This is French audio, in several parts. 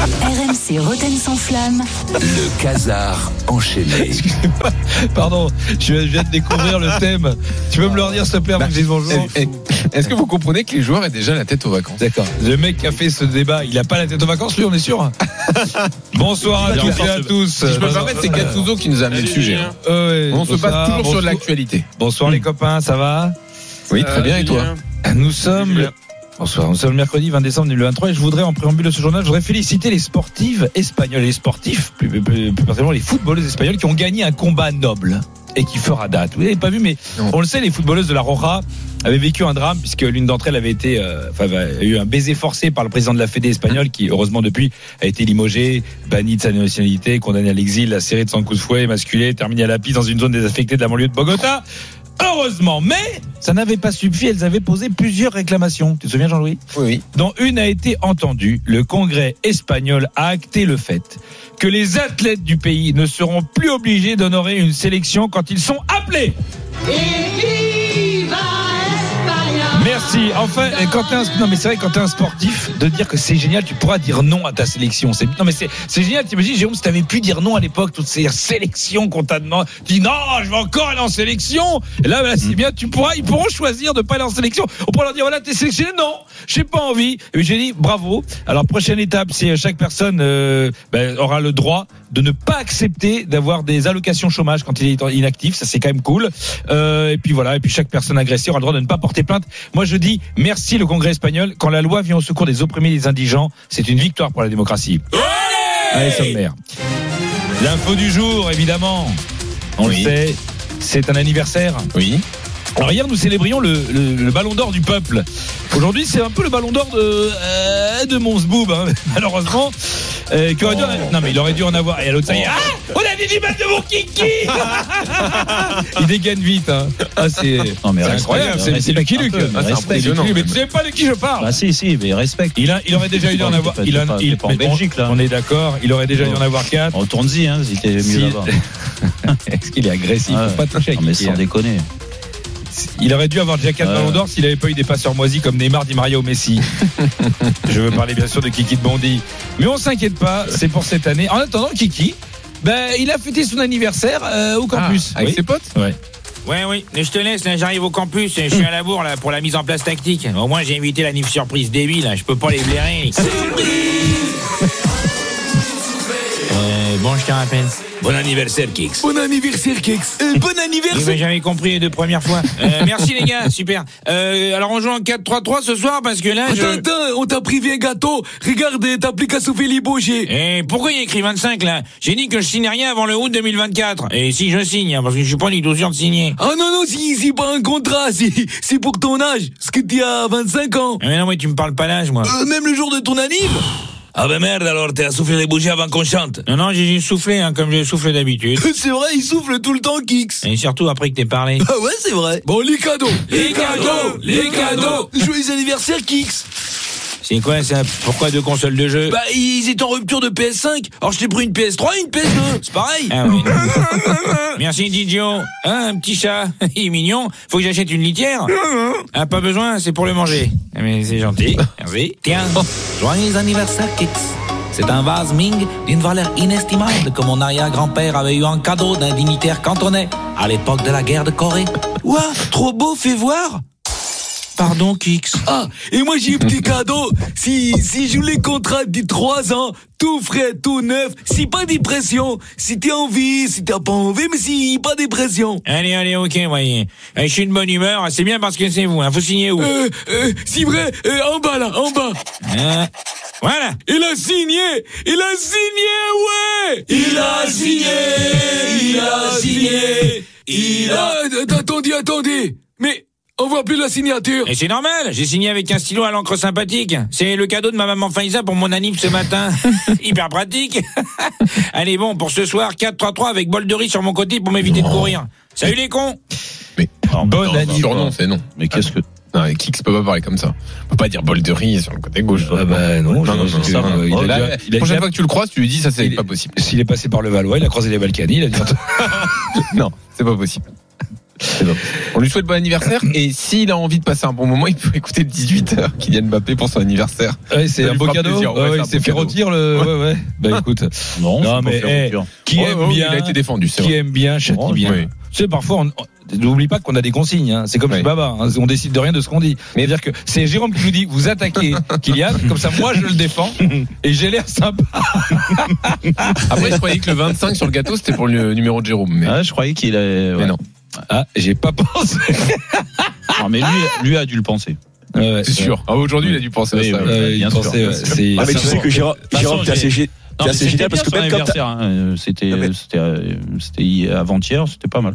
RMC Roten sans flamme. le casar enchaîné. Pardon, je viens de découvrir le thème. Tu peux me le redire, s'il te plaît, dise bonjour Eh, eh, Est-ce que vous comprenez que les joueurs aient déjà la tête aux vacances? D'accord. Le mec qui a fait ce débat, il a pas la tête aux vacances, lui, on est sûr? Bonsoir à toutes et à tous. Si je peux me permettre, c'est Gattuso qui nous a amené le sujet. Euh, ouais, On se base toujours sur l'actualité. Bonsoir les copains, ça va? Oui, très bien, et toi? Nous sommes le... Bonsoir, nous sommes le mercredi 20 décembre 2023 et je voudrais, en préambule de ce journal, je voudrais féliciter les sportives espagnoles, les sportifs, plus, plus, plus particulièrement les footballeuses espagnoles qui ont gagné un combat noble et qui fera date. Vous l'avez pas vu, mais Non. on le sait, les footballeuses de la Roja avaient vécu un drame puisque l'une d'entre elles avait été, euh, enfin, avait eu un baiser forcé par le président de la Fédé espagnole qui, heureusement depuis, a été limogé, banni de sa nationalité, condamné à l'exil, serré de son coup de fouet, masculé, terminé à la piste dans une zone désaffectée de la banlieue de Bogota. Heureusement, mais ça n'avait pas suffi. Elles avaient posé plusieurs réclamations. Tu te souviens, Jean-Louis? Oui, oui. dont une a été entendue. Le Congrès espagnol a acté le fait que les athlètes du pays ne seront plus obligés d'honorer une sélection quand ils sont appelés. Merci. Enfin, quand t'es un, non mais c'est vrai quand t'es un sportif de dire que c'est génial, tu pourras dire non à ta sélection. C'est non mais c'est c'est génial. T'imagines Jérôme si t'avais pu dire non à l'époque toutes ces sélections qu'on t'a demandé. Tu dis non, je vais encore aller en sélection. Et là, voilà, c'est bien. Tu pourras, ils pourront choisir de pas aller en sélection. On pourra leur dire voilà, t'es sélectionné. Non, j'ai pas envie. Et j'ai dit bravo. Alors prochaine étape, c'est chaque personne euh, ben, aura le droit de ne pas accepter d'avoir des allocations chômage quand il est inactif. Ça c'est quand même cool. Euh, et puis voilà. Et puis chaque personne agressée aura le droit de ne pas porter plainte. Moi je merci le Congrès espagnol. Quand la loi vient au secours des opprimés et des indigents, c'est une victoire pour la démocratie. Allez sommaire. L'info du jour évidemment. On Oui. le sait. C'est un anniversaire. Oui. Alors hier nous célébrions le, le- le ballon d'or du peuple. Aujourd'hui c'est un peu le ballon d'or de euh, de Monsboob hein, malheureusement. Euh, qui aurait dû en- non mais il aurait dû en avoir. Et à l'autre ça y est. Ah On a des images de mon kiki Il dégaine vite. Hein. Ah c'est incroyable. C'est un Luke. peu, mais tu sais pas de qui je parle. Bah si, si, mais respecte. Il, a, il aurait déjà eu d'en avoir. pas- Il, pas- il- pas en Belgique, là. On est d'accord. Il aurait déjà dû en avoir quatre. Retourne-y, hein, si t'es mieux là-bas. Est-ce qu'il est agressif? Faut pas toucher mais sans hein. déconner. Il aurait dû avoir déjà 4 Ouais. ballons d'or s'il n'avait pas eu des passeurs moisis comme Neymar, Di Maria ou Messi. Je veux parler bien sûr de Kiki de Bondy. Mais on s'inquiète pas, c'est pour cette année. En attendant, Kiki, ben, il a fêté son anniversaire euh, au campus. Ah, avec Oui. ses potes Ouais. Ouais, oui, mais je te laisse, là, j'arrive au campus, je suis à la bourre, là, pour la mise en place tactique. Au moins, j'ai invité la nif surprise débile, là, je peux pas les blairer. Bon, je te rappelle. Bon anniversaire, Kix. Bon anniversaire, Kex Bon Oui, mais j'avais compris les deux premières fois. Euh, merci, les gars, super. Euh, alors, on joue en 4-3-3 ce soir, parce que là, je... on t'a privé un gâteau Regarde, t'application fait libauger Eh, pourquoi il y a écrit 25, là? J'ai dit que je signe rien avant le août 2024. Et si je signe, hein, parce que je suis pas du tout sûr de signer. Ah non, non, c'est c'est pas un contrat, c'est c'est pour ton âge Parce que tu as 25 ans Ah, Mais non, mais tu me parles pas l'âge, moi. Euh, Même le jour de ton anniv Ah ben merde, alors, t'as soufflé les bougies avant qu'on chante. Non, non, j'ai juste soufflé, hein, comme je souffle d'habitude. C'est vrai, il souffle tout le temps, Kix Et surtout après que t'aies parlé. Ah ouais, c'est vrai Bon, les cadeaux Les cadeaux Les cadeaux Joyeux anniversaire, Kix C'est quoi ça Pourquoi deux consoles de jeu Bah, ils étaient en rupture de PS5 Alors je t'ai pris une PS3 et une PS2 C'est pareil Ah oui. Merci Didio. Hein, un petit chat, il est mignon. Faut que j'achète une litière Ah, pas besoin, c'est pour le manger. Ah, Mais c'est gentil. Merci. Tiens. Joyeux anniversaire, Kix. C'est un vase Ming d'une valeur inestimable que mon arrière-grand-père avait eu en cadeau d'un dignitaire cantonais à l'époque de la guerre de Corée. Ouah, trop beau, fais voir Pardon, Kix. Ah, et moi j'ai un petit cadeau. Si, si je voulais contrat de 3 ans, tout frais, tout neuf, si pas de pression. Si t'as envie, si t'as pas envie, mais si pas de pression. Allez, allez, ok, voyez. Eh, Je suis de bonne humeur, c'est bien parce que c'est vous. Hein. Faut signer où? Euh, euh, si vrai, euh, en bas là, en bas. Hein? Voilà. Il a signé Il a signé, ouais Il a signé Il a signé Il a... Attendez, attendez On voit plus la signature. Et c'est normal, j'ai signé avec un stylo à l'encre sympathique. C'est le cadeau de ma maman Faïza pour mon anniv ce matin. Hyper pratique. Allez bon, pour ce soir, 4-3-3 avec bol de riz sur mon côté pour m'éviter de courir. Salut les cons Mais Bonne non, anniv. surnom, c'est non. Mais qu'est-ce que. Non, avec Kix peut pas parler comme ça. On peut pas dire bol de riz sur le côté gauche. Ah bah non, non, je- non, non, ça, non, il non. Là, déjà- La prochaine fois que tu le croises, tu lui dis ça, c'est pas possible. S'il est passé par le Valois, il a croisé les Balkany, il a dit Non, c'est pas possible. On lui souhaite bon anniversaire et s'il a envie de passer un bon moment, il peut écouter le 18h Kylian Mbappé pour son anniversaire. Ouais, c'est un beau cadeau. Ouais, Ouais, il s'est fait le. Ouais, ouais. Bah écoute. Non, Non, c'est mais, pas faire eh. Qui Ouais, aime ouais, bien. Il a été défendu, c'est Qui vrai. aime bien, châtie bien. oui. Tu sais, parfois, on- n'oublie pas qu'on a des consignes. hein. C'est comme Oui. chez Baba. hein. On décide de rien de ce qu'on dit. Mais dire que c'est Jérôme qui nous dit vous attaquez Kylian, comme ça moi je le défends et j'ai l'air sympa. Après, je croyais que le 25 sur le gâteau, c'était pour le numéro de Jérôme. Mais, Ah, je croyais qu'il est. mais non, Ah, j'ai pas pensé. Non, mais lui, lui a dû le penser. Ouais, c'est sûr. Ah, Aujourd'hui, il a dû penser Oui, à ça. Euh, il bien sûr. c'est- Ah, mais tu sais que Jérôme, t'es assez, génial bien parce que même quand hein. Euh, C'était, mais- euh, avant-hier, c'était pas mal.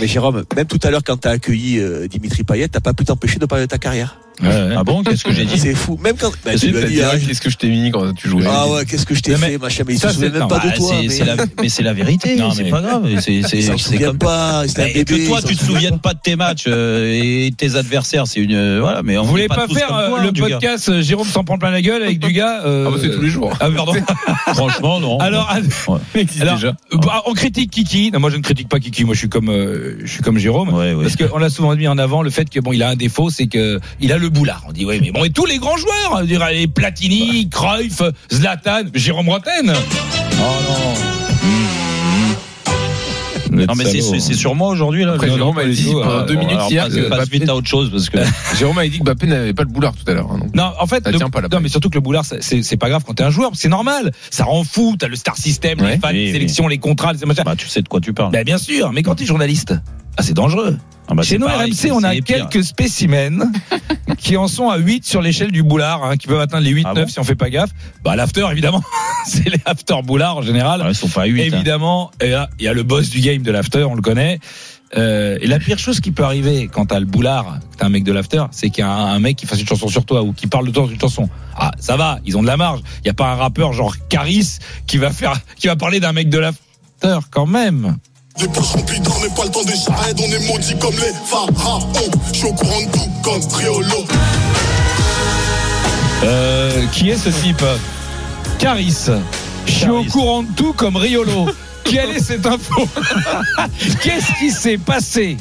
Mais Jérôme, même tout à l'heure, quand t'as accueilli euh, Dimitri Payet, t'as pas pu t'empêcher de parler de ta carrière. Ouais, ouais. Ah bon Qu'est-ce que j'ai dit C'est fou. Même quand. Bah, Qu'est-ce tu dit, dit, ah, ah, Qu'est-ce que je t'ai mis quand tu jouais ah ouais, qu'est-ce que je t'ai mais fait, machin, mais il ça, se souvient c'est- même pas Bah, de toi. c'est, mais- c'est la, mais c'est la vérité, Non, c'est mais- pas grave. C'est, c'est, c'est comme pas, un Et bébé. que toi, tu te souviennes pas de tes matchs euh, et tes adversaires, c'est une euh, voilà. Mais on est pas faire euh, toi, le hein, podcast Jérôme s'en prend plein la gueule avec du gars Ah, bah, c'est tous les jours. Ah pardon. Franchement, non. Alors, déjà. bah, on critique Kiki. Non, moi je ne critique pas Kiki. Moi je suis comme euh, je suis comme Jérôme. Ouais, ouais. Parce qu'on l'a souvent mis en avant le fait que bon, il a un défaut, c'est que il a le boulard. On dit oui, mais bon, et tous les grands joueurs, on dirait les Platini, Cruyff, Zlatan, Jérôme Roten. Oh non. Non, mais c'est, sur moi aujourd'hui là. Après, Jérôme a dit pendant hein. deux Bon, minutes alors, hier passe- que passe vite à autre chose parce que. Jérôme a dit que Mbappé n'avait pas le boulard tout à l'heure. hein. Non, en fait, Ça le- tient pas, la non, mais surtout que le boulard, c'est- pas grave quand t'es un joueur, c'est normal. Ça rend fou. T'as le star system, les fans, Oui, les oui. sélections, les contrats, les. Bah, tu sais de quoi tu parles. Ben, bien sûr, mais quand t'es journaliste, ah, c'est dangereux. Ah, bah, Chez nous, pareil, RMC, on a quelques spécimens qui en sont à 8 sur l'échelle du boulard, hein, qui peuvent atteindre les 8, Ah 9 bon si on fait pas gaffe. Bah, l'after, évidemment, c'est les after boulards en général. Ouais, Ils sont pas à 8. hein. Évidemment, et là, il y a le boss du game de l'after, on le connaît. Euh, et la pire chose qui peut arriver quand t'as le boulard, t'as un mec de l'after, c'est qu'il y a un, un mec qui fasse une chanson sur toi ou qui parle de toi dans une chanson. Ah, ça va, ils ont de la marge. Il y a pas un rappeur genre Caris qui va faire, qui va parler d'un mec de l'after quand même. Des poches remplies d'or, mais pas le temps des charrettes. On est maudits comme les pharaons. Je suis au courant de tout comme Triolo. Euh, qui est ce type Caris. Je suis au courant de tout comme Riolo. Quelle est cette info Qu'est-ce qui s'est passé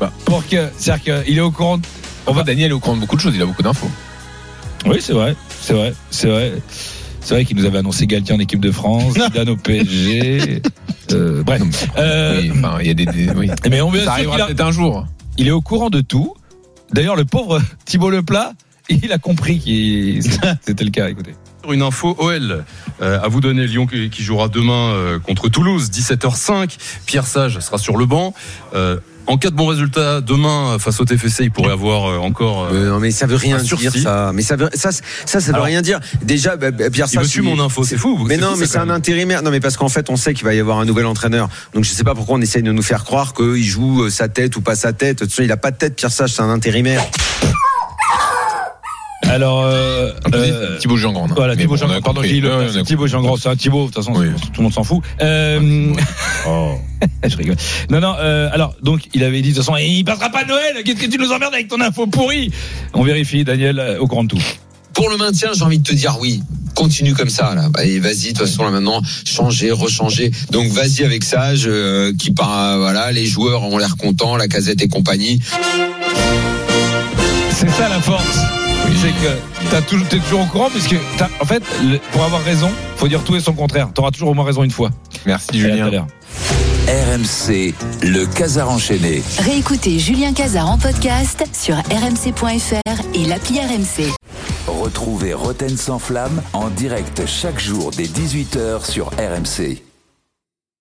Bah. pour que, c'est-à-dire qu'il est au courant. de- On va Daniel est au courant de beaucoup de choses, il a beaucoup d'infos. Oui, c'est vrai, c'est vrai, c'est vrai. C'est vrai qu'il nous avait annoncé Galtier en équipe de France, Zidane au PSG. Euh. Euh, Oui, enfin, il y a des. des- oui. mais on bien Ça arrivera a- peut-être un jour. il est au courant de tout. D'ailleurs, le pauvre Thibault Leplat, il a compris que c'était le cas. Écoutez. Une info OL euh, à vous donner Lyon qui, qui jouera demain euh, contre Toulouse 17h05 Pierre Sage sera sur le banc Euh, en cas de bon résultat demain face au TFC il pourrait avoir euh, encore euh, non mais ça veut rien dire ça. Mais ça veut, ça ça ça, ça veut rien dire. Déjà bah, bah, Pierre il Sage, tue mon info c'est fou Mais non, fou, mais ça, c'est un intérimaire. Non, mais parce qu'en fait, on sait qu'il va y avoir un nouvel entraîneur. Donc, je sais pas pourquoi on essaye de nous faire croire qu'il joue euh, sa tête ou pas sa tête. De toute façon, il a pas de tête, Pierre Sage, c'est un intérimaire. Alors, euh, euh, Thibaut Jean-Grand. Voilà, Thibaut bon, on a Jean pardon, j'ai le- c'est Thibaut Jean c'est un Thibaut, de toute façon, Oui. tout le monde s'en fout. Euh, Oh. je rigole. Non, non, euh, alors, donc, il avait dit, de toute façon, il passera pas Noël, qu'est-ce que tu nous emmerdes avec ton info pourrie? On vérifie, Daniel, euh, au courant de tout. Pour le maintien, j'ai envie de te dire oui. Continue comme ça, là. Allez, vas-y, de toute façon, là, maintenant, changer, rechanger. Donc, vas-y avec ça, je, qui part, voilà, les joueurs ont l'air contents, la casette et compagnie. C'est ça la force. C'est que t'as toujours, t'es toujours au courant, puisque, t'as- en fait, le- pour avoir raison, faut dire tout et son contraire. T'auras toujours au moins raison une fois. Merci Julien. RMC, le Casar enchaîné. Réécoutez Julien Cazard en podcast sur rmc.fr et l'appli RMC. Retrouvez Roten sans flamme en direct chaque jour dès 18h sur RMC.